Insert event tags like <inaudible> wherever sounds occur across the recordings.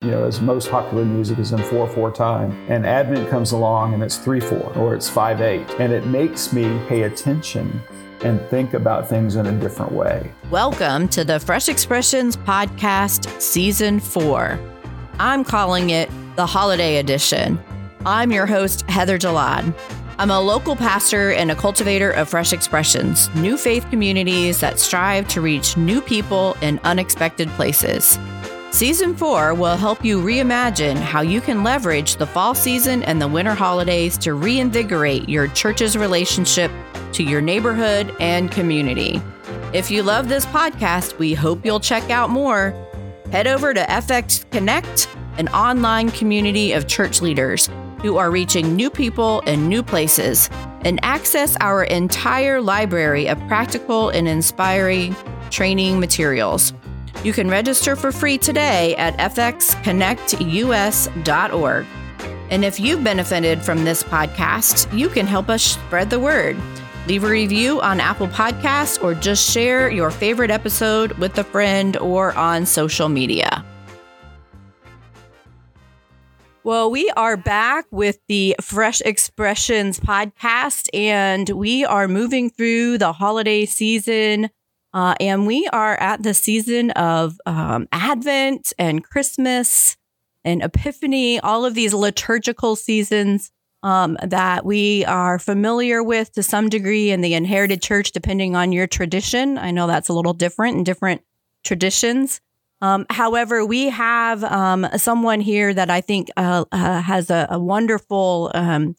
you know, as most popular music is in 4 4 time. And Advent comes along and it's 3 4 or it's 5 8. And it makes me pay attention and think about things in a different way. Welcome to the Fresh Expressions Podcast, Season 4. I'm calling it the Holiday Edition. I'm your host, Heather Jalad. I'm a local pastor and a cultivator of Fresh Expressions, new faith communities that strive to reach new people in unexpected places. Season 4 will help you reimagine how you can leverage the fall season and the winter holidays to reinvigorate your church's relationship to your neighborhood and community. If you love this podcast, we hope you'll check out more. Head over to FX Connect, an online community of church leaders who are reaching new people in new places, and access our entire library of practical and inspiring training materials. You can register for free today at fxconnectus.org. And if you've benefited from this podcast, you can help us spread the word. Leave a review on Apple Podcasts or just share your favorite episode with a friend or on social media. Well, we are back with the Fresh Expressions podcast, and we are moving through the holiday season. Uh, and we are at the season of um, Advent and Christmas and Epiphany, all of these liturgical seasons um, that we are familiar with to some degree in the inherited church, depending on your tradition. I know that's a little different in different traditions. Um, however, we have um, someone here that I think uh, uh, has a, a wonderful um,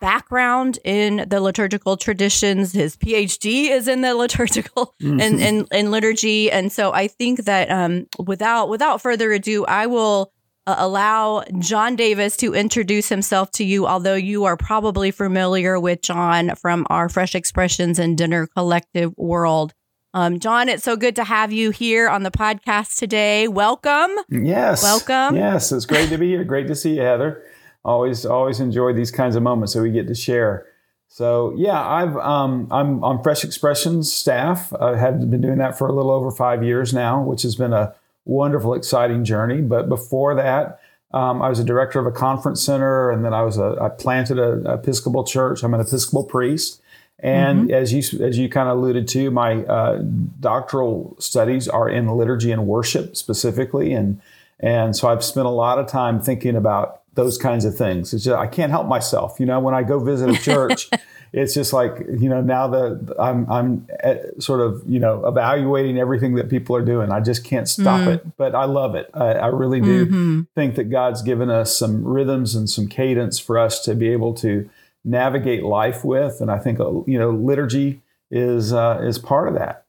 background in the liturgical traditions. His PhD is in the <laughs> liturgical and in, in, in, liturgy, and so I think that um, without without further ado, I will uh, allow Jon Davis to introduce himself to you. Although you are probably familiar with Jon from our Fresh Expressions and Dinner Collective world. Um, Jon, it's so good to have you here on the podcast today. Welcome. Yes. Welcome. Yes, it's great to be here. Great to see you, Heather always always enjoy these kinds of moments that we get to share. So yeah, I've um, I'm on Fresh Expressions staff. I have been doing that for a little over five years now, which has been a wonderful, exciting journey. But before that, um, I was a director of a conference center, and then I was a I planted an Episcopal church. I'm an Episcopal priest, and mm-hmm. as you as you kind of alluded to, my uh, doctoral studies are in liturgy and worship specifically, and and so I've spent a lot of time thinking about those kinds of things. It's just, I can't help myself. You know, when I go visit a church, <laughs> it's just like you know now that I'm I'm eh, sort of you know evaluating everything that people are doing. I just can't stop mm. it, but I love it. I, I really do mm-hmm. think that God's given us some rhythms and some cadence for us to be able to navigate life with, and I think uh, you know liturgy is uh, is part of that.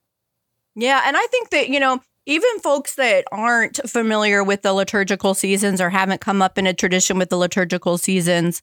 Yeah, and I think that you know even folks that aren't familiar with the liturgical seasons or haven't come up in a tradition with the liturgical seasons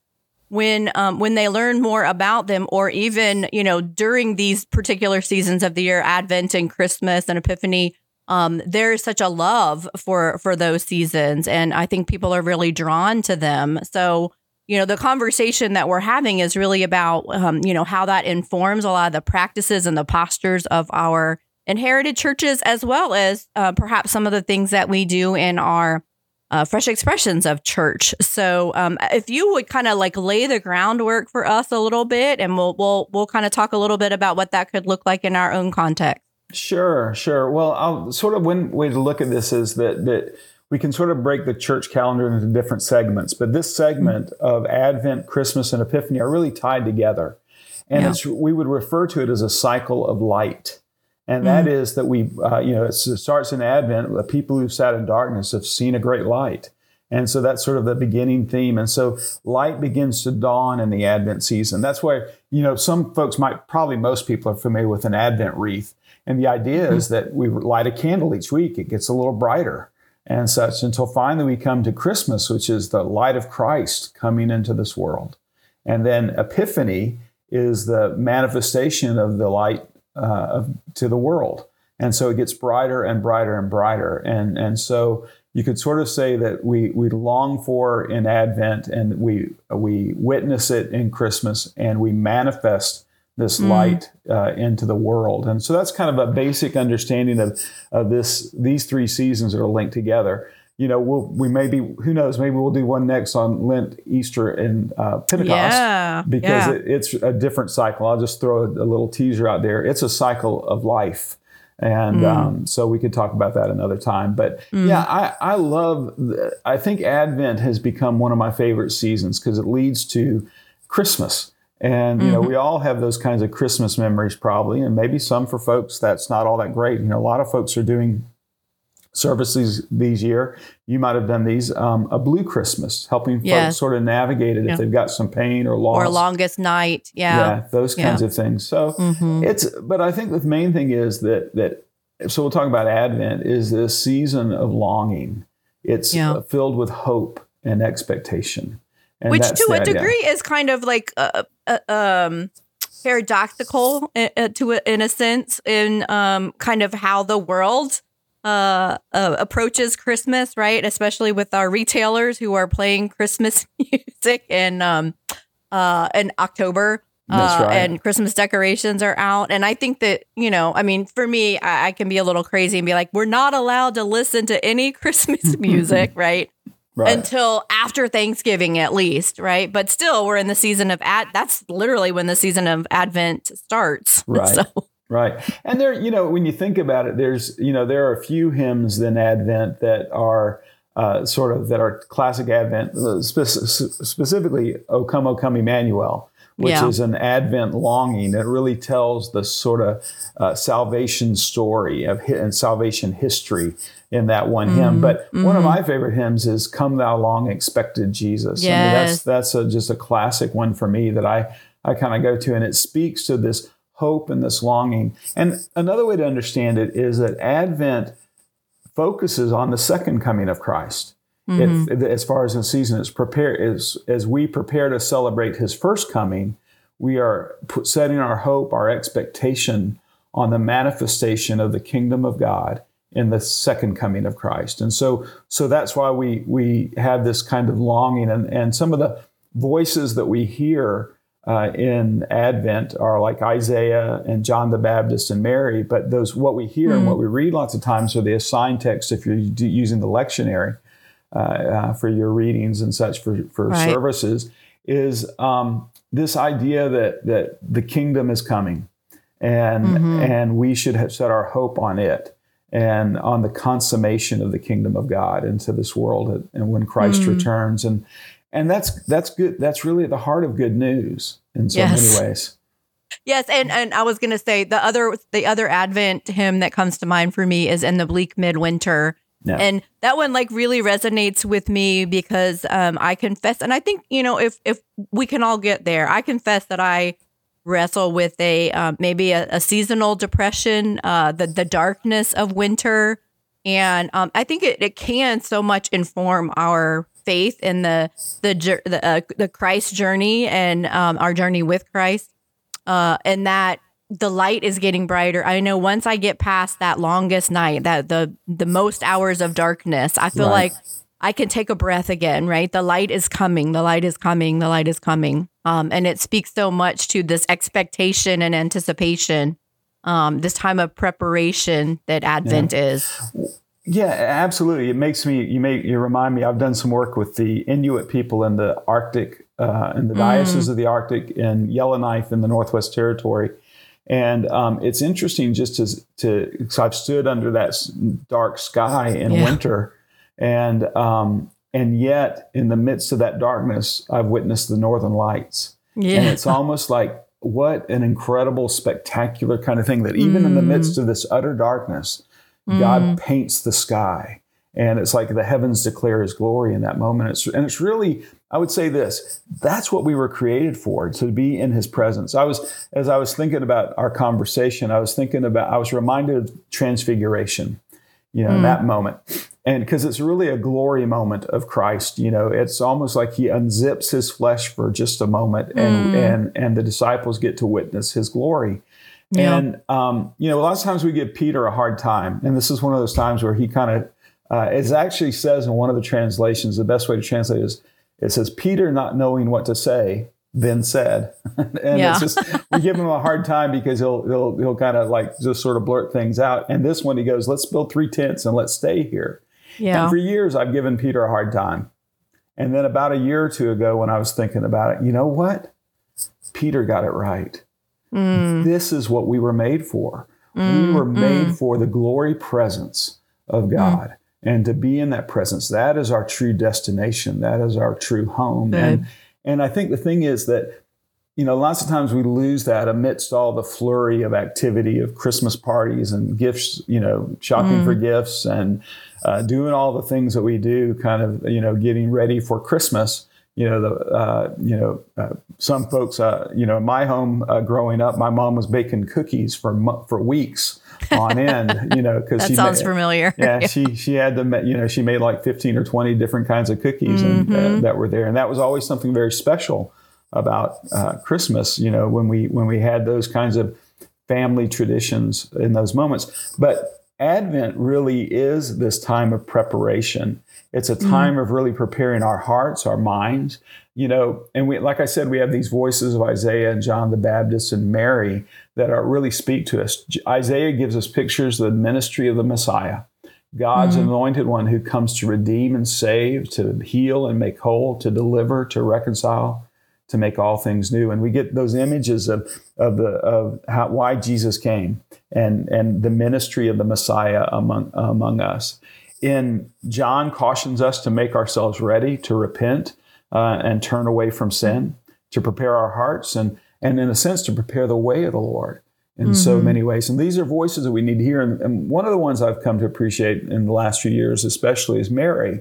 when um, when they learn more about them or even you know during these particular seasons of the year advent and christmas and epiphany um, there's such a love for for those seasons and i think people are really drawn to them. So you know the conversation that we're having is really about um, you know how that informs a lot of the practices and the postures of our inherited churches, as well as uh, perhaps some of the things that we do in our uh, fresh expressions of church. So, um, if you would kind of like lay the groundwork for us a little bit, and we'll we'll we'll kind of talk a little bit about what that could look like in our own context. Sure, sure. Well, I'll sort of one way to look at this is that that we can sort of break the church calendar into different segments, but this segment mm-hmm. of Advent, Christmas, and Epiphany are really tied together, and yeah. it's we would refer to it as a cycle of light. And that mm. is that we, uh, you know, it starts in Advent. The people who sat in darkness have seen a great light. And so that's sort of the beginning theme. And so light begins to dawn in the Advent season. That's why, you know, some folks might, probably most people are familiar with an Advent wreath. And the idea mm-hmm. is that we light a candle each week, it gets a little brighter and such until finally we come to Christmas, which is the light of Christ coming into this world. And then Epiphany is the manifestation of the light uh, to the world. And so it gets brighter and brighter and brighter. And, and so you could sort of say that we, we long for in Advent and we, we witness it in Christmas and we manifest this mm. light uh, into the world. And so that's kind of a basic understanding of, of this, these three seasons that are linked together. You know, we'll, we maybe, who knows, maybe we'll do one next on Lent, Easter, and uh, Pentecost Yeah, because yeah. It, it's a different cycle. I'll just throw a, a little teaser out there. It's a cycle of life. And Mm. um, so we could talk about that another time. But yeah, I, I love, the, I think Advent has become one of my favorite seasons because it leads to Christmas. And, you know, Mm-hmm. we all have those kinds of Christmas memories probably. And maybe some for folks that's not all that great. You know, a lot of folks are doing services these year. You might have done these um, a blue Christmas, helping Yes. folks sort of navigate it Yeah. if they've got some pain or loss. or longest night. Yeah. yeah, those kinds Yeah. of things. So Mhm. it's, but I think the main thing is that that. So we'll talk about Advent is this season of longing. It's Yeah. filled with hope and expectation. And Which, to a idea. degree, is kind of like uh, uh, um, paradoxical uh, to a, in a sense in um, kind of how the world uh, uh, approaches Christmas, right? Especially with our retailers who are playing Christmas <laughs> music in um, uh, in October. Uh, right. And Christmas decorations are out. And I think that, you know, I mean, for me, I, I can be a little crazy and be like, we're not allowed to listen to any <laughs> Christmas <laughs> music, right? Right. until after Thanksgiving at least, right? But still, we're in the season of ad. That's literally when the season of Advent starts. Right. So Right. And there, you know, when you think about it, there's, you know, there are a few hymns in Advent that are uh, sort of that are classic Advent, uh, spe- specifically "O Come, O Come, Emmanuel," which Yeah. is an Advent longing. It really tells the sort of uh, salvation story of hi- and salvation history in that one Mm-hmm. hymn. But one of my favorite hymns is "Come Thou Long Expected Jesus." I mean, that's that's a, just a classic one for me that I I kind of go to, and it speaks to this hope and this longing. And another way to understand it is that Advent focuses on the second coming of Christ. It, mm-hmm. as far as the season is prepared, as, as we prepare to celebrate his first coming, we are setting our hope, our expectation on the manifestation of the kingdom of God in the second coming of Christ. And so, so that's why we we have this kind of longing, and and some of the voices that we hear uh, in Advent are like Isaiah and John the Baptist and Mary. But those what we hear and what we read lots of times are the assigned text if you're using the lectionary uh, uh, for your readings and such for for Right. services is um, this idea that that the kingdom is coming, and and we should have set our hope on it and on the consummation of the kingdom of God into this world and when Christ returns and and that's that's good that's really at the heart of good news in so Yes. many ways yes, and and I was gonna say the other the other Advent hymn that comes to mind for me is in the bleak midwinter. And that one like really resonates with me because um, I confess, and I think you know if if we can all get there, I confess that I wrestle with a um, maybe a, a seasonal depression, uh, the the darkness of winter, and um, I think it, it can so much inform our faith in the the the, uh, the Christ journey and um, our journey with Christ, uh, and that the light is getting brighter. I know once I get past that longest night, that the the most hours of darkness, I feel Right. like I can take a breath again, right? The light is coming, the light is coming, the light is coming. Um, and it speaks so much to this expectation and anticipation, um, this time of preparation that Advent is. Yeah, absolutely. It makes me you make you remind me. I've done some work with the Inuit people in the Arctic, uh, in the Diocese of the Arctic in Yellowknife in the Northwest Territory, and um, it's interesting just to to because I've stood under that dark sky in Yeah. winter, and um, and yet in the midst of that darkness, I've witnessed the Northern Lights. Yeah. And it's almost like what an incredible, spectacular kind of thing that even in the midst of this utter darkness, God mm. paints the sky. And it's like the heavens declare his glory in that moment. It's, and it's really, I would say this that's what we were created for, to be in his presence. I was, as I was thinking about our conversation, I was thinking about, I was reminded of transfiguration, you know, in that mm. moment. And because it's really a glory moment of Christ, you know, it's almost like he unzips his flesh for just a moment and, mm. and, and the disciples get to witness his glory. Yeah. And um, you know, a lot of times we give Peter a hard time, and this is one of those times where he kind of uh, it actually says in one of the translations, the best way to translate is it says Peter not knowing what to say then said, <laughs> and Yeah. it's just we give him a hard time because he'll he'll he'll kind of like just sort of blurt things out. And this one he goes, let's build three tents and let's stay here. Yeah. And for years, I've given Peter a hard time. And then about a year or two ago, when I was thinking about it, you know what? Peter got it right. Mm. This is what we were made for. we were made for the glory presence of God and to be in that presence. That is our true destination. That is our true home. Good. And and I think the thing is that you know, lots of times we lose that amidst all the flurry of activity of Christmas parties and gifts, you know, shopping for gifts and uh, doing all the things that we do, kind of, you know, getting ready for Christmas. You know, the uh, you know, uh, some folks, uh, you know, in my home uh, growing up, my mom was baking cookies for mo- for weeks on end. <laughs> You know, because That she sounds familiar. yeah, <laughs> she she had ma- you know she made like fifteen or twenty different kinds of cookies and uh, that were there, and that was always something very special about uh, Christmas. You know, when we when we had those kinds of family traditions in those moments, but Advent really is this time of preparation. It's a mm-hmm. time of really preparing our hearts, our minds, you know, and we, like I said, we have these voices of Isaiah and John the Baptist and Mary that are really speak to us. Isaiah gives us pictures of the ministry of the Messiah, God's mm-hmm. anointed one who comes to redeem and save, to heal and make whole, to deliver, to reconcile, to make all things new. And we get those images of, of the of how, why Jesus came and and the ministry of the Messiah among among us. In John cautions us to make ourselves ready to repent uh, and turn away from sin, to prepare our hearts, and and in a sense to prepare the way of the Lord in so many ways. And these are voices that we need to hear. And, and one of the ones I've come to appreciate in the last few years, especially, is Mary.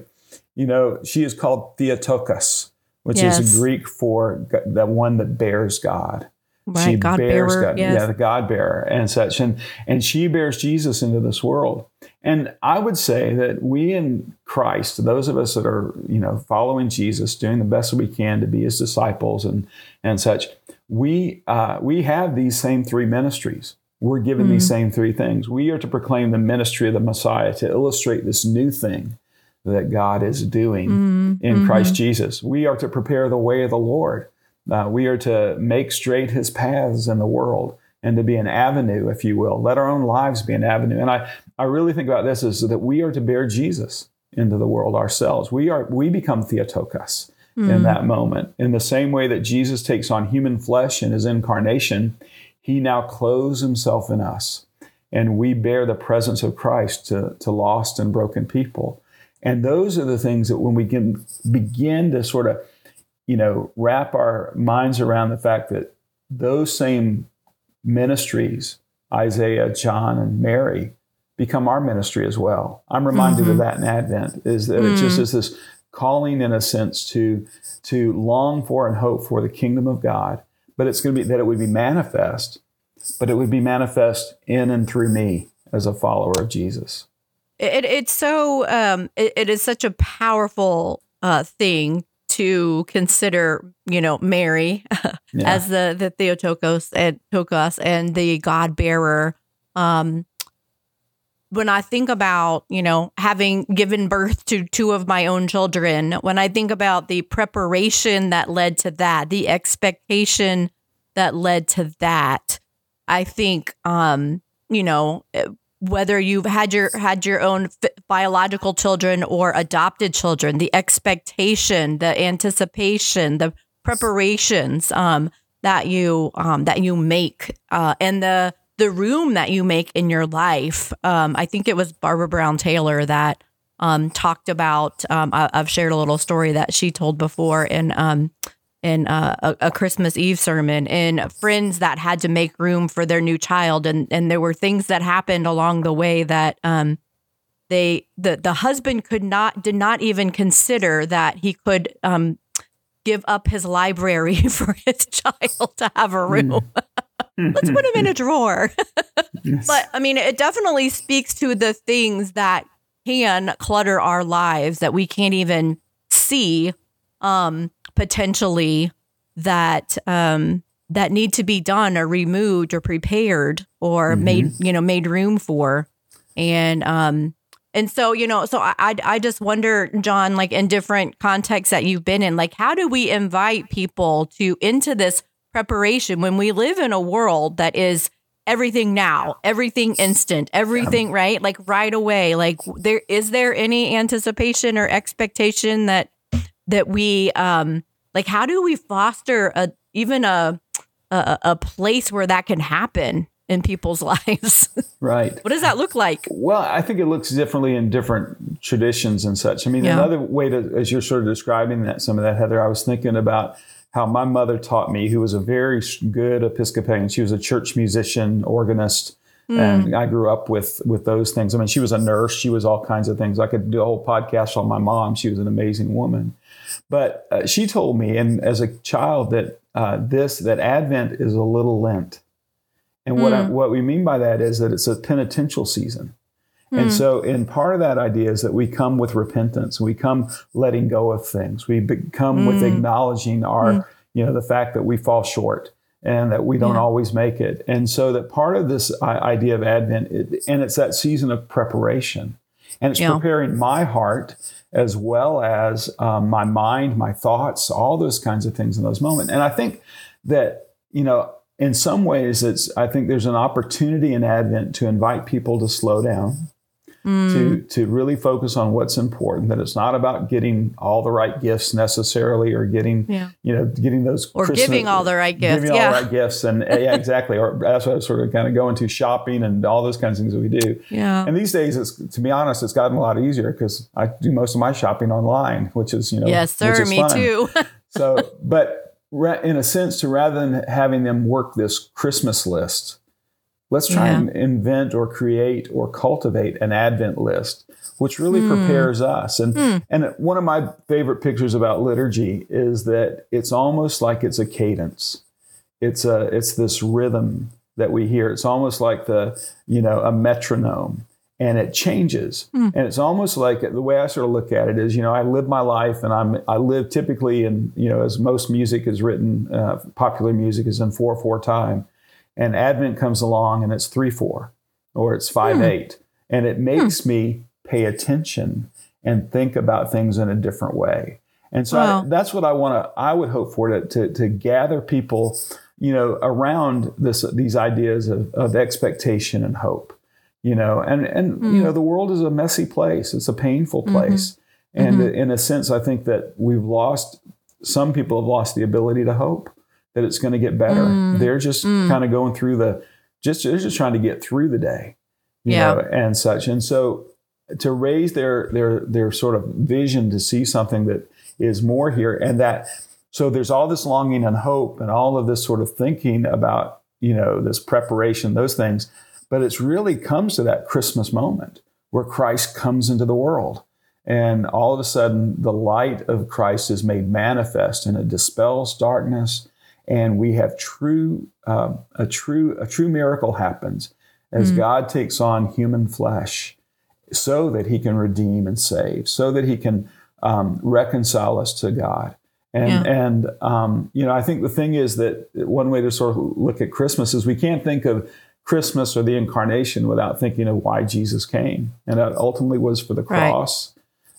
You know, she is called Theotokos, which Yes. is Greek for the one that bears God. Right, God bearer, God, yes. yeah, the God bearer and such, and and she bears Jesus into this world. And I would say that we in Christ, those of us that are you know following Jesus, doing the best that we can to be His disciples and and such, we uh, we have these same three ministries. We're given these same three things. We are to proclaim the ministry of the Messiah to illustrate this new thing that God is doing mm-hmm. in Christ mm-hmm. Jesus. We are to prepare the way of the Lord. Uh, we are to make straight his paths in the world and to be an avenue, if you will. Let our own lives be an avenue. And I, I really think about this is that we are to bear Jesus into the world ourselves. We are we become Theotokos in that mm. moment. In the same way that Jesus takes on human flesh in his incarnation, he now clothes himself in us. And we bear the presence of Christ to, to lost and broken people. And those are the things that when we can begin to sort of you know, wrap our minds around the fact that those same ministries, Isaiah, John, and Mary, become our ministry as well. I'm reminded of mm-hmm. that in Advent, is that it just mm. is this calling in a sense to to long for and hope for the kingdom of God, but it's going to be that it would be manifest, but it would be manifest in and through me as a follower of Jesus. It, it's so um, it, it is such a powerful uh, thing to consider. You know, Mary <laughs> Yeah. as the the Theotokos and Tokos and the God bearer. Um, when I think about you know having given birth to two of my own children, when I think about the preparation that led to that, the expectation that led to that, I think um, you know whether you've had your had your own biological children or adopted children the expectation the anticipation the preparations um, that you um, that you make uh, and the the room that you make in your life um, i think it was barbara brown taylor that um, talked about um, I, i've shared a little story that she told before and um, in uh, a, a Christmas Eve sermon and friends that had to make room for their new child and and there were things that happened along the way that um they the the husband could not did not even consider that he could um give up his library <laughs> for his child to have a room. <laughs> Let's put him in a drawer. but I mean it definitely speaks to the things that can clutter our lives that we can't even see um potentially that um that need to be done or removed or prepared or made you know made room for. And um and so you know so I, I i just wonder jon like in different contexts that you've been in like how do we invite people to into this preparation when we live in a world that is everything now, everything instant, everything right, like right away. Like there is there any anticipation or expectation that that we um like how do we foster a even a a, a place where that can happen in people's <laughs> lives? right. what does that look like? Well, I think it looks differently in different traditions and such. I mean, Yeah. another way to, as you're sort of describing that, some of that, Heather, I was thinking about how my mother taught me, who was a very good Episcopalian. She was a church musician, organist, and mm. I grew up with with those things. I mean, she was a nurse. She was all kinds of things. I could do a whole podcast on my mom. She was an amazing woman. But uh, she told me, and as a child, that uh, this that Advent is a little Lent. And what I, mm. what we mean by that is that it's a penitential season. And mm. so, in part of that idea is that we come with repentance. We come letting go of things. We come with acknowledging our, you know, the fact that we fall short and that we don't Yeah. always make it. And so, that part of this idea of Advent, it, and it's that season of preparation, and it's Yeah. preparing my heart as well as um, my mind, my thoughts, all those kinds of things in those moments. And I think that you know, in some ways, it's I think there's an opportunity in Advent to invite people to slow down Mm. to to really focus on what's important. That it's not about getting all the right gifts necessarily, or getting Yeah. you know getting those Or Christmas- giving all the right gifts. giving all Yeah. the right gifts, and yeah, exactly. Or that's what I was sort of kind of going to shopping and all those kinds of things that we do. Yeah. And these days, it's to be honest, it's gotten a lot easier because I do most of my shopping online, which is you know yes, sir. Me fun. too. <laughs> So, but in a sense, to rather than having them work this Christmas list, let's try Yeah. and invent or create or cultivate an Advent list, which really hmm. prepares us. And hmm. and one of my favorite pictures about liturgy is that it's almost like it's a cadence. It's a it's this rhythm that we hear. It's almost like the you know a metronome. And it changes, hmm. and it's almost like the way I sort of look at it is, you know, I live my life, and I'm I live typically in, you know, as most music is written, uh, popular music is in four four time, and Advent comes along and it's three four, or it's five hmm. eight, and it hmm. makes me pay attention and think about things in a different way. And so I- that's what I want to. I would hope for to, to to gather people, you know, around this these ideas of, of expectation and hope. You know, and and you hmm. know, the world is a messy place. It's a painful mm-hmm. place, and mm-hmm. in a sense, I think that we've lost. Some people have lost the ability to hope that it's going to get better. Mm. They're just mm. kind of going through the just they're just trying to get through the day, you Yeah. know, and such. And so to raise their their their sort of vision to see something that is more here and that so there's all this longing and hope and all of this sort of thinking about you know this preparation those things but it's really comes to that christmas moment where christ comes into the world and all of a sudden the light of christ is made manifest and it dispels darkness and we have true um, a true a true miracle happens as god takes on human flesh so that he can redeem and save, so that he can um, reconcile us to God. And Yeah. and um, you know, I think the thing is that one way to sort of look at Christmas is we can't think of Christmas or the incarnation without thinking of why Jesus came, and that ultimately was for the Right. cross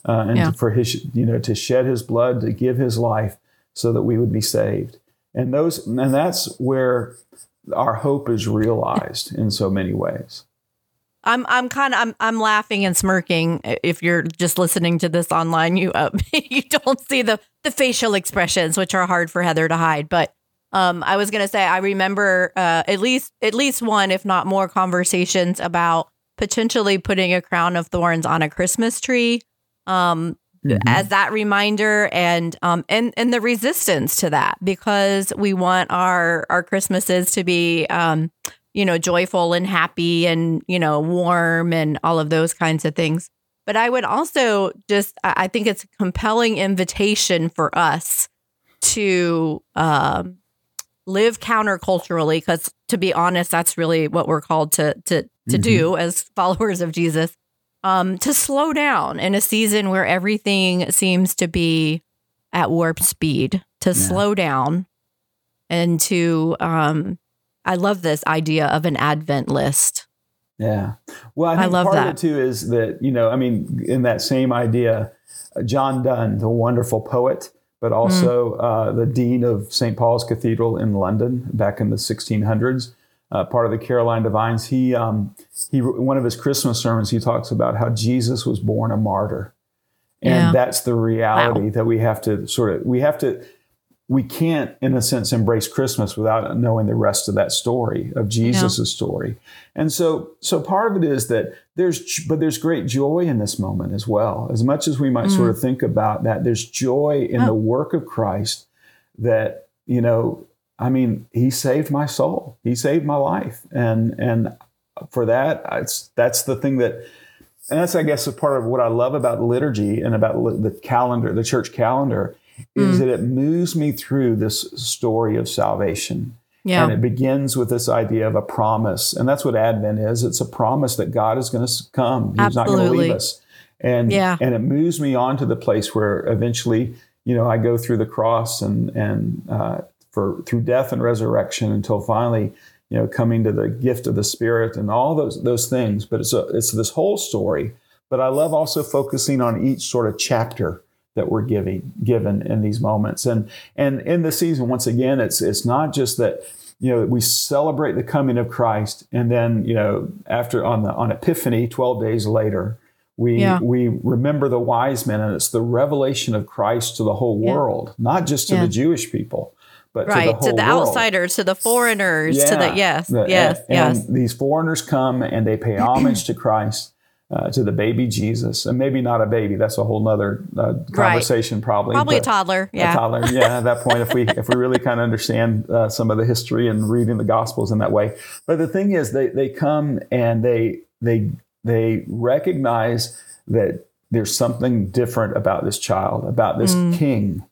uh, and Yeah. for his you know to shed his blood to give his life so that we would be saved. And those and that's where our hope is realized in so many ways. I'm I'm kind of I'm I'm laughing and smirking. If you're just listening to this online, you uh, <laughs> you don't see the the facial expressions, which are hard for Heather to hide. But um, I was gonna say I remember uh, at least at least one, if not more, conversations about potentially putting a crown of thorns on a Christmas tree. Um, as that reminder and um and and the resistance to that because we want our our christmases to be um you know joyful and happy and you know warm and all of those kinds of things. But i would also just i I think it's a compelling invitation for us to um live counterculturally because to be honest that's really what we're called to to to do as <laughs> followers of jesus um, to slow down in a season where everything seems to be at warp speed, to slow down and to, um, I love this idea of an Advent list. Yeah. Well, I think love part that. of it too is that, you know, I mean, in that same idea, uh, John Donne, the wonderful poet, but also uh, the dean of St. Paul's Cathedral in London back in the 1600s, uh, part of the Caroline Divines, he um, he one of his Christmas sermons he talks about how Jesus was born a martyr, and Yeah. that's the reality Wow. that we have to sort of we have to we can't in a sense embrace Christmas without knowing the rest of that story of Jesus' story, and so so part of it is that there's but there's great joy in this moment as well. As much as we might sort of think about that, there's joy in Oh. the work of Christ that you know i mean he saved my soul he saved my life and and for that it's that's the thing that and that's i guess a part of what i love about liturgy and about the calendar the church calendar is Mm. that it moves me through this story of salvation Yeah. and it begins with this idea of a promise and that's what advent is it's a promise that god is going to come he's not going to Absolutely. leave us and Yeah. and it moves me on to the place where eventually you know i go through the cross and and uh, for through death and resurrection until finally you know coming to the gift of the spirit and all those those things but it's a, it's this whole story but i love also focusing on each sort of chapter that we're giving given in these moments and and in the season once again it's it's not just that you know we celebrate the coming of christ and then you know after on the on epiphany 12 days later we Yeah. we remember the wise men and it's the revelation of christ to the whole Yeah. world not just to Yeah. the jewish people but to the right. To the outsiders, to the foreigners, to the yes, The- yes, and, yes. and these foreigners come and they pay homage to <clears throat> Christ, uh, to the baby Jesus, and maybe not a baby. That's a whole nother uh, conversation, probably. Probably a toddler. a toddler. Yeah, at that point, if we if we really kind of understand uh, some of the history and reading the Gospels in that way. But the thing is, they they come and they they they recognize that there's something different about this child, about this Mm. king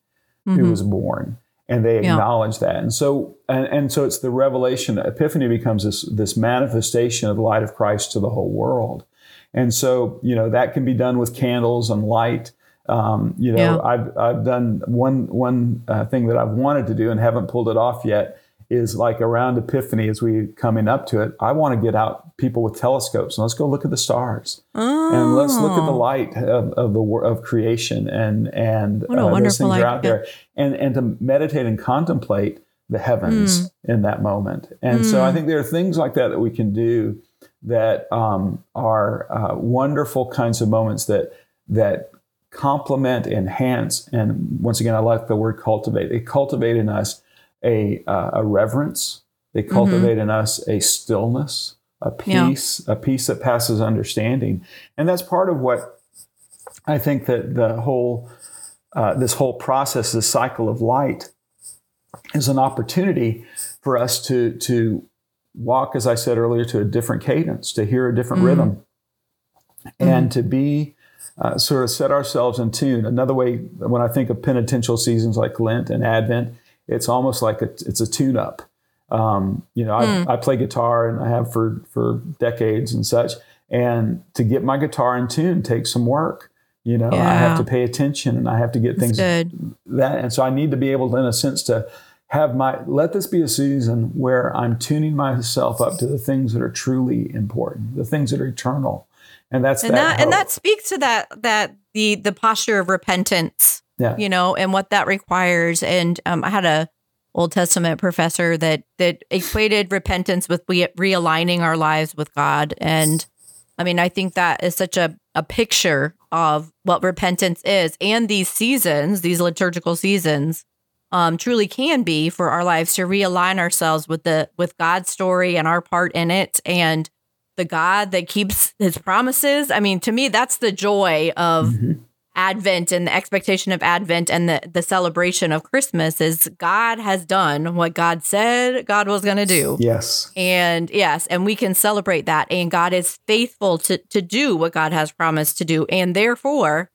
who Mhm. was born, and they Yeah. acknowledge that. And so and, and so it's the revelation. Epiphany becomes this this manifestation of the light of Christ to the whole world. And so you know that can be done with candles and light. Um, you know, Yeah. I've I've done one one uh, thing that I've wanted to do and haven't pulled it off yet is like around Epiphany as we coming up to it. I want to get out people with telescopes and let's go look at the stars and let's look at the Oh. light of, of the of creation and and What uh, those things are out there and and to meditate and contemplate the heavens in that moment. And so I Mm. think there are things like that that we can do that um, are uh, wonderful kinds of moments that that complement, enhance, and once again, I like the word cultivate. They cultivate in us a uh, a reverence. They cultivate in us a stillness, a Yeah. peace, a peace that passes understanding, and that's part of what I think that the whole uh, this whole process, this cycle of light, is an opportunity for us to to walk, as I said earlier, to a different cadence, to hear a different Mm. rhythm, and to be uh, sort of set ourselves in tune. Another way, when I think of penitential seasons like Lent and Advent, it's almost like a, it's a tune-up. Um, you know, I, Mm. I play guitar and I have for for decades and such. And to get my guitar in tune takes some work. You know, I have to pay attention and I have to get things good. that and so i need to be able to in a sense to have my let this be a season where i'm tuning myself up to the things that are truly important the things that are eternal and that's And that, that and that speaks to that that the the posture of repentance yeah you know, and what that requires. And um, I had a Old Testament professor that that equated repentance with re- realigning our lives with God. And I mean, I think that is such a a picture of what repentance is, and these seasons, these liturgical seasons, um, truly can be for our lives to realign ourselves with the with God's story and our part in it, and the God that keeps His promises. I mean, to me, that's the joy of Mhm. Advent and the expectation of Advent and the, the celebration of Christmas is God has done what God said God was going to do. yes And yes, and we can celebrate that. And God is faithful to, to do what God has promised to do. And therefore,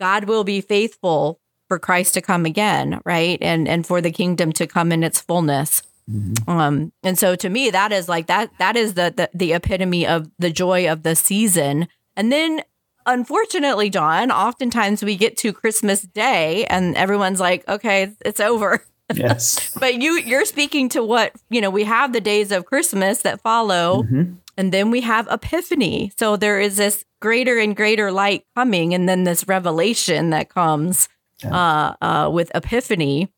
God will be faithful for Christ to come again, right? And and for the kingdom to come in its fullness. Mhm. Um, and so to me, that is like that that is the, the the epitome of the joy of the season. And then unfortunately, Dawn, oftentimes we get to Christmas Day and everyone's like, okay, it's over. <laughs> yes But you you're speaking to what, you know, we have the days of Christmas that follow Mhm. and then we have Epiphany. So there is this greater and greater light coming and then this revelation that comes uh, uh, with Epiphany.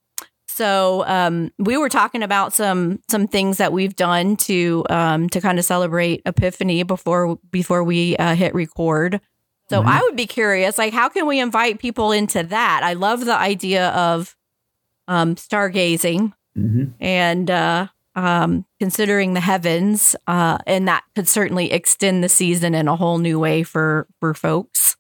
So um, we were talking about some some things that we've done to um, to kind of celebrate Epiphany before before we uh, hit record. So mm-hmm. I would be curious, like, how can we invite people into that? I love the idea of um, stargazing mm-hmm. and uh, um, considering the heavens, uh, and that could certainly extend the season in a whole new way for for folks.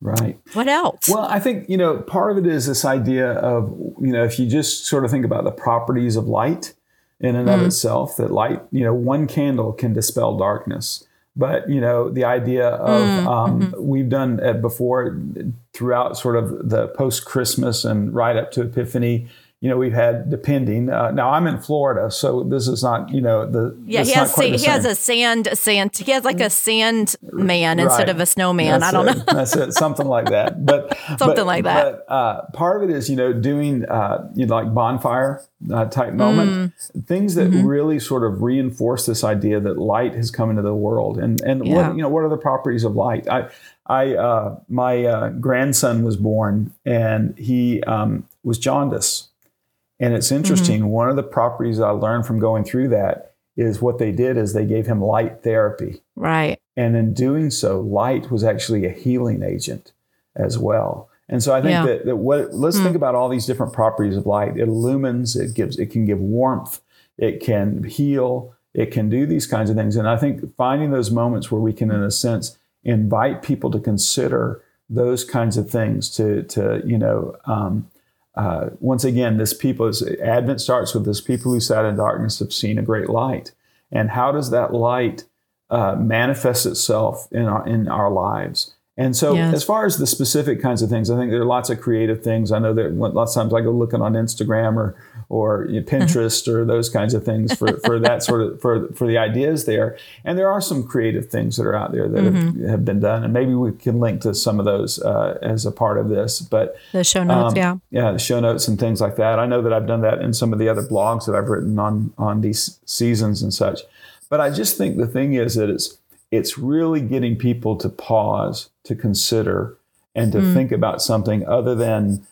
Right. What else? Well, I think you know part of it is this idea of you know if you just sort of think about the properties of light in and mm. of itself, that light, you know, one candle can dispel darkness but you know the idea of mm, um, mm-hmm. we've done it before throughout sort of the post christmas and right up to epiphany you know, we've had depending. Uh, now I'm in Florida, so this is not, you know, the yeah. He has he has a sand sand. He has like a sand man right. instead of a snowman. That's I don't it. know. That's it. Something like that. But <laughs> something but, like that. But uh, part of it is, you know, doing uh, you know like bonfire uh, type moment, mm. things that mm-hmm. really sort of reinforce this idea that light has come into the world, and and yeah. what you know what are the properties of light? I I uh, my uh, grandson was born, and he um, was jaundice and it's interesting. Mm-hmm. One of the properties I learned from going through that is what they did is they gave him light therapy. Right. And in doing so, light was actually a healing agent as well. And so I think yeah. that, that what let's mm. think about all these different properties of light. It illumines, it gives it can give warmth, it can heal, it can do these kinds of things. And I think finding those moments where we can, in a sense, invite people to consider those kinds of things to to you know um, uh, once again, this people Advent starts with this people who sat in darkness have seen a great light. And how does that light uh, manifest itself in our in our lives? And so, yes. as far as the specific kinds of things, I think there are lots of creative things. I know that lots of times I go looking on Instagram or or you know, <laughs> Pinterest or those kinds of things for, for that sort of for for the ideas there. And there are some creative things that are out there that mm-hmm. have, have, been done, and maybe we can link to some of those uh, as a part of this. But the show notes, um, yeah, yeah, the show notes and things like that. I know that I've done that in some of the other blogs that I've written on on these seasons and such. But I just think the thing is that it's it's really getting people to pause, to consider, and to mm. think about something other than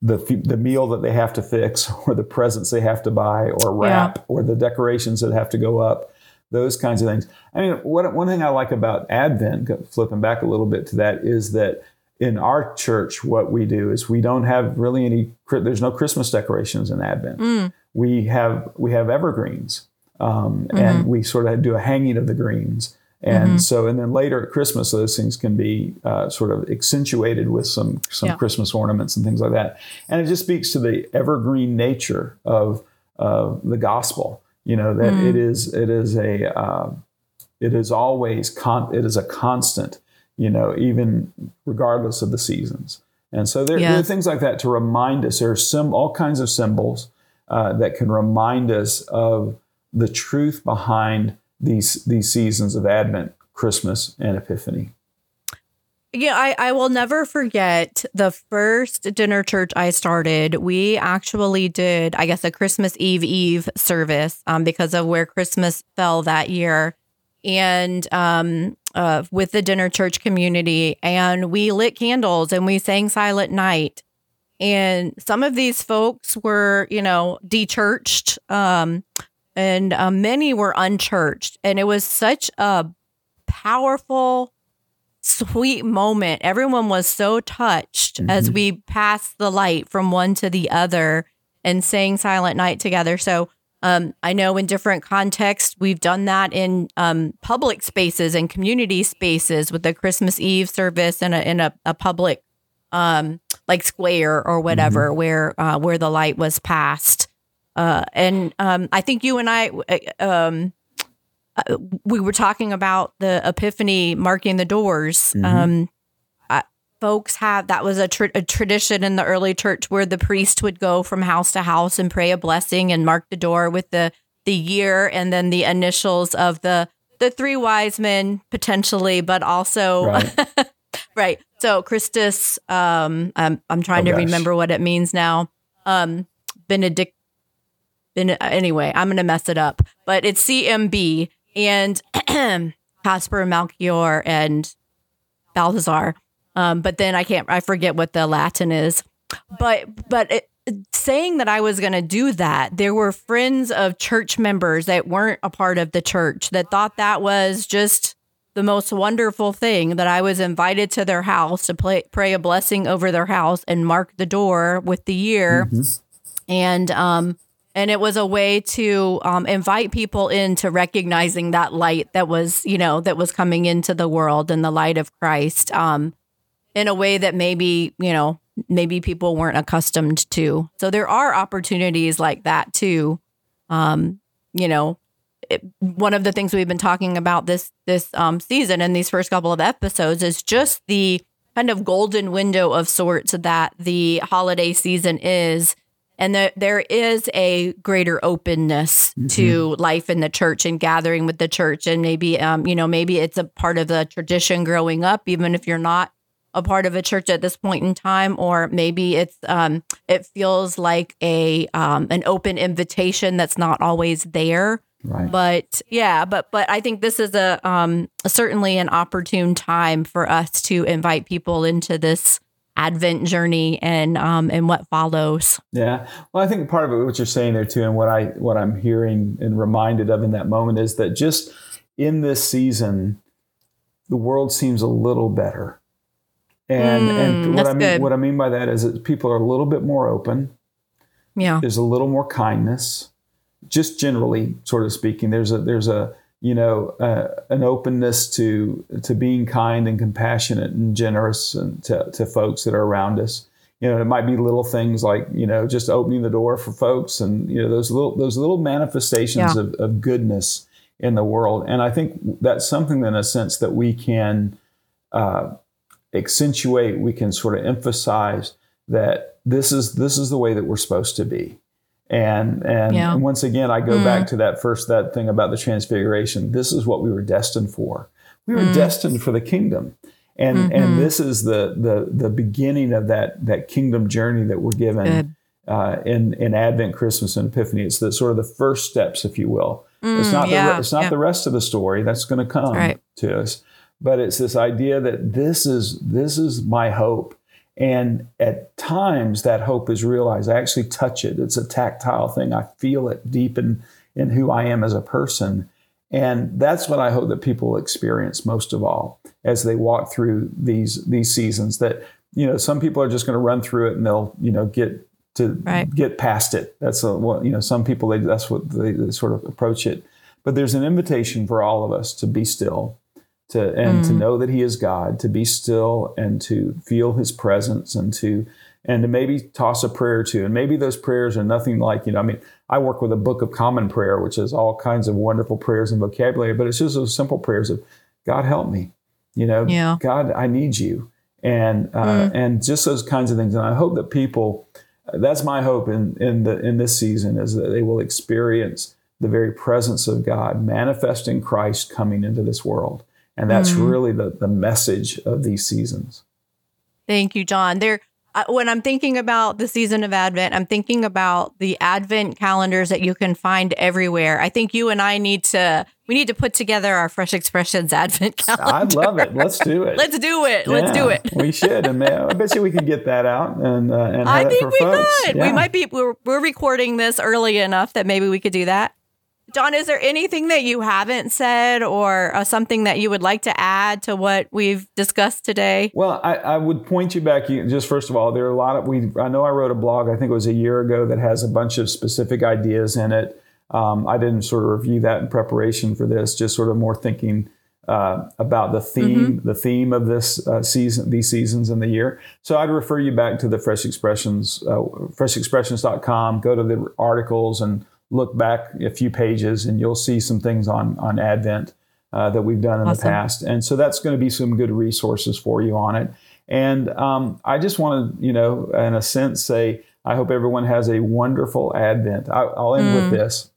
the the meal that they have to fix, <laughs> or the presents they have to buy, or wrap, yeah. or the decorations that have to go up. Those kinds of things. I mean, what, one thing I like about Advent, flipping back a little bit to that, is that in our church, what we do is we don't have really any. There's no Christmas decorations in Advent. Mm. We have we have evergreens, um, mm-hmm. and we sort of do a hanging of the greens. And mm-hmm. so, and then later at Christmas, those things can be uh, sort of accentuated with some some yeah. Christmas ornaments and things like that. And it just speaks to the evergreen nature of uh, the gospel. You know that mm. it is it is a uh, it is always con- it is a constant. You know, even regardless of the seasons. And so there, there are things like that to remind us. There are some all kinds of symbols uh, that can remind us of the truth behind these these seasons of Advent, Christmas, and Epiphany. Yeah, I, I will never forget the first dinner church I started. We actually did, I guess, a Christmas Eve Eve service um, because of where Christmas fell that year, and um, uh, with the dinner church community, and we lit candles and we sang Silent Night. And some of these folks were, you know, dechurched. Um, and uh, many were unchurched. And it was such a powerful, sweet moment. Everyone was so touched mm-hmm. as we passed the light from one to the other and sang Silent Night together. So um, I know in different contexts, we've done that in um, public spaces and community spaces with the Christmas Eve service and a, in a, a public um, like square or whatever, mm-hmm. where uh, where the light was passed. Uh, and um, I think you and I, uh, um, uh, we were talking about the Epiphany marking the doors. Mm-hmm. Um, folks have that was a, tra- a, tradition in the early church where the priest would go from house to house and pray a blessing and mark the door with the the year and then the initials of the the three wise men potentially, but also right. <laughs> right. So Christus, um, I'm I'm trying oh, to gosh. remember what it means now. Um, Benedict then anyway, I'm gonna mess it up, but it's CMB and <clears throat> Casper Melchior, and Balthazar. Um, but then I can't, I forget what the Latin is. But but it, saying that I was going to do that, there were friends of church members that weren't a part of the church that thought that was just the most wonderful thing that I was invited to their house to play, pray a blessing over their house and mark the door with the year. Mm-hmm. And, um, and it was a way to um, invite people into recognizing that light that was, you know, that was coming into the world and the light of Christ um, in a way that maybe, you know, maybe people weren't accustomed to. So there are opportunities like that too. Um, you know, it, one of the things we've been talking about this this um, season and these first couple of episodes is just the kind of golden window of sorts that the holiday season is and there, there is a greater openness mm-hmm. to life in the church and gathering with the church and maybe um, you know maybe it's a part of the tradition growing up even if you're not a part of a church at this point in time or maybe it's um, it feels like a um, an open invitation that's not always there Right. But yeah, but but I think this is a um certainly an opportune time for us to invite people into this Advent journey and um and what follows. Yeah. Well, I think part of it what you're saying there too, and what I what I'm hearing and reminded of in that moment is that just in this season, the world seems a little better. And mm, and what I mean good. what I mean by that is that people are a little bit more open. Yeah. There's a little more kindness just generally, sort of speaking, there's a there's a you know uh, an openness to to being kind and compassionate and generous and to, to folks that are around us. You know, it might be little things like you know just opening the door for folks and you know those little those little manifestations yeah. of, of goodness in the world. And I think that's something in a sense that we can uh, accentuate. We can sort of emphasize that this is this is the way that we're supposed to be and and, yeah. and once again, I go mm. back to that first that thing about the transfiguration. This is what we were destined for. We were mm. destined for the kingdom. And mm-hmm. and this is the the the beginning of that that kingdom journey that we're given uh, in in Advent, Christmas, and Epiphany. It's the sort of the first steps, if you will. Mm, it's not yeah, the it's not yeah. the rest of the story that's going to come right. to us, but it's this idea that this is this is my hope and at times that hope is realized. I actually touch it. It's a tactile thing. I feel it deep in, in who I am as a person. And that's what I hope that people experience most of all as they walk through these these seasons. That you know, some people are just going to run through it and they'll you know get to right. get past it. That's a, well, you know, some people they, that's what they, they sort of approach it. But there's an invitation for all of us to be still to and mm. to know that he is God, to be still and to feel his presence and to and to maybe toss a prayer to. And maybe those prayers are nothing like, you know, I mean, I work with a book of common prayer, which is all kinds of wonderful prayers and vocabulary, but it's just those simple prayers of God help me. You know, yeah. God, I need you. And uh, mm. and just those kinds of things. And I hope that people that's my hope in in the in this season is that they will experience the very presence of God manifesting Christ coming into this world. And that's mm. really the, the message of these seasons. Thank you, Jon. There, uh, when I'm thinking about the season of Advent, I'm thinking about the Advent calendars that you can find everywhere. I think you and I need to we need to put together our Fresh Expressions Advent <laughs> calendar. I love it. Let's do it. Let's do it. Yeah, Let's do it. we should, and I bet you we can get that out and uh, and I think we folks. could. Yeah. We might be. We're, we're recording this early enough that maybe we could do that. Jon, is there anything that you haven't said or uh, something that you would like to add to what we've discussed today? Well, I, I, would point you back. Just first of all, there are a lot of we. I know I wrote a blog. I think it was a year ago that has a bunch of specific ideas in it. Um, I didn't sort of review that in preparation for this. Just sort of more thinking uh, about the theme, mm-hmm. the theme of this uh, season, these seasons in the year. So I'd refer you back to the Fresh Expressions, uh, freshexpressions.com. Go to the articles and look back a few pages and you'll see some things on on Advent uh, that we've done in awesome. the past. And so that's going to be some good resources for you on it. And um, I just want to, you know, in a sense, say I hope everyone has a wonderful Advent. I, will end mm. with this: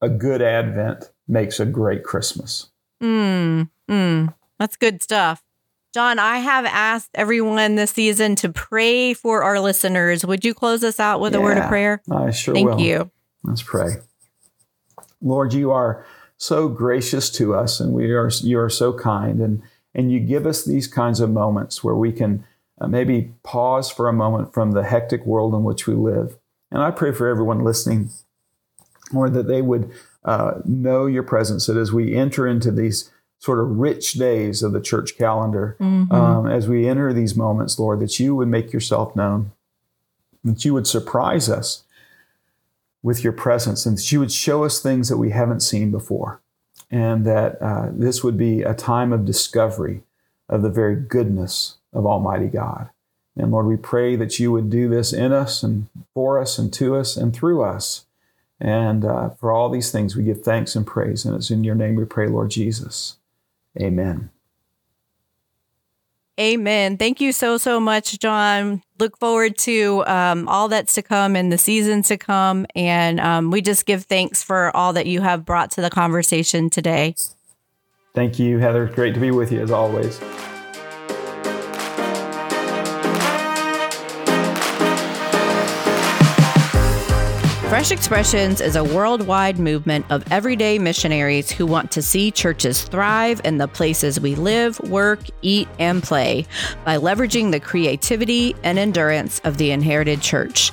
a good Advent makes a great Christmas. Mm, mm, that's good stuff. Jon, I have asked everyone this season to pray for our listeners. Would you close us out with yeah, a word of prayer? I sure Thank will. Thank you. Let's pray. Lord, you are so gracious to us and we are you are so kind and and you give us these kinds of moments where we can uh, maybe pause for a moment from the hectic world in which we live And I pray for everyone listening, Lord, that they would uh, know your presence, that as we enter into these sort of rich days of the church calendar, mm-hmm. um, as we enter these moments, Lord, that you would make yourself known, that you would surprise us with your presence, and that you would show us things that we haven't seen before, and that uh, this would be a time of discovery of the very goodness of Almighty God. And Lord, we pray that you would do this in us and for us and to us and through us. And uh, for all these things, we give thanks and praise. And it's in your name we pray, Lord Jesus. Amen. Amen. Thank you so, so much, Jon. Look forward to um, all that's to come in the season to come. And um, we just give thanks for all that you have brought to the conversation today. Thank you, Heather. Great to be with you as always. Fresh Expressions is a worldwide movement of everyday missionaries who want to see churches thrive in the places we live, work, eat, and play by leveraging the creativity and endurance of the inherited church.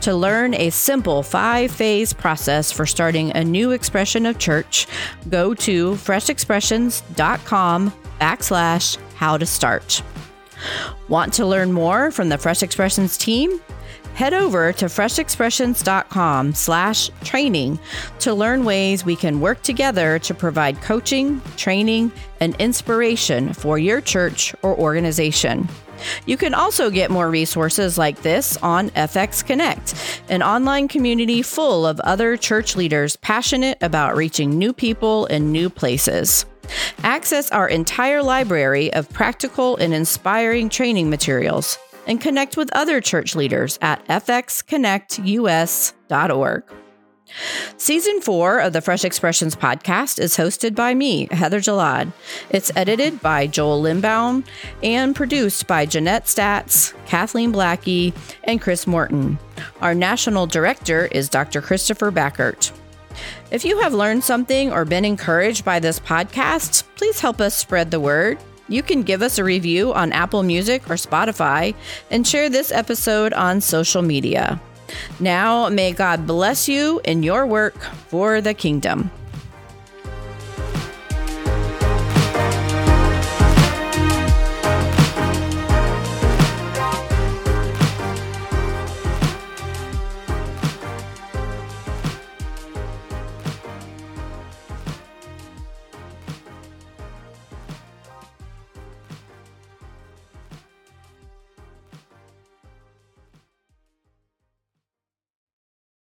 To learn a simple five phase process for starting a new expression of church, go to freshexpressions.com backslash how to start. Want to learn more from the Fresh Expressions team? Head over to freshexpressions.com slash training to learn ways we can work together to provide coaching, training, and inspiration for your church or organization. You can also get more resources like this on FX Connect, an online community full of other church leaders passionate about reaching new people in new places. Access our entire library of practical and inspiring training materials and connect with other church leaders at fxconnectus.org. Season four of the Fresh Expressions podcast is hosted by me, Heather Jalad. It's edited by Joel Limbaum and produced by Jeanette Statz, Kathleen Blackie, and Chris Morton. Our national director is Dr. Christopher Backert. If you have learned something or been encouraged by this podcast, please help us spread the word you can give us a review on Apple Music or Spotify and share this episode on social media. Now, may God bless you in your work for the kingdom.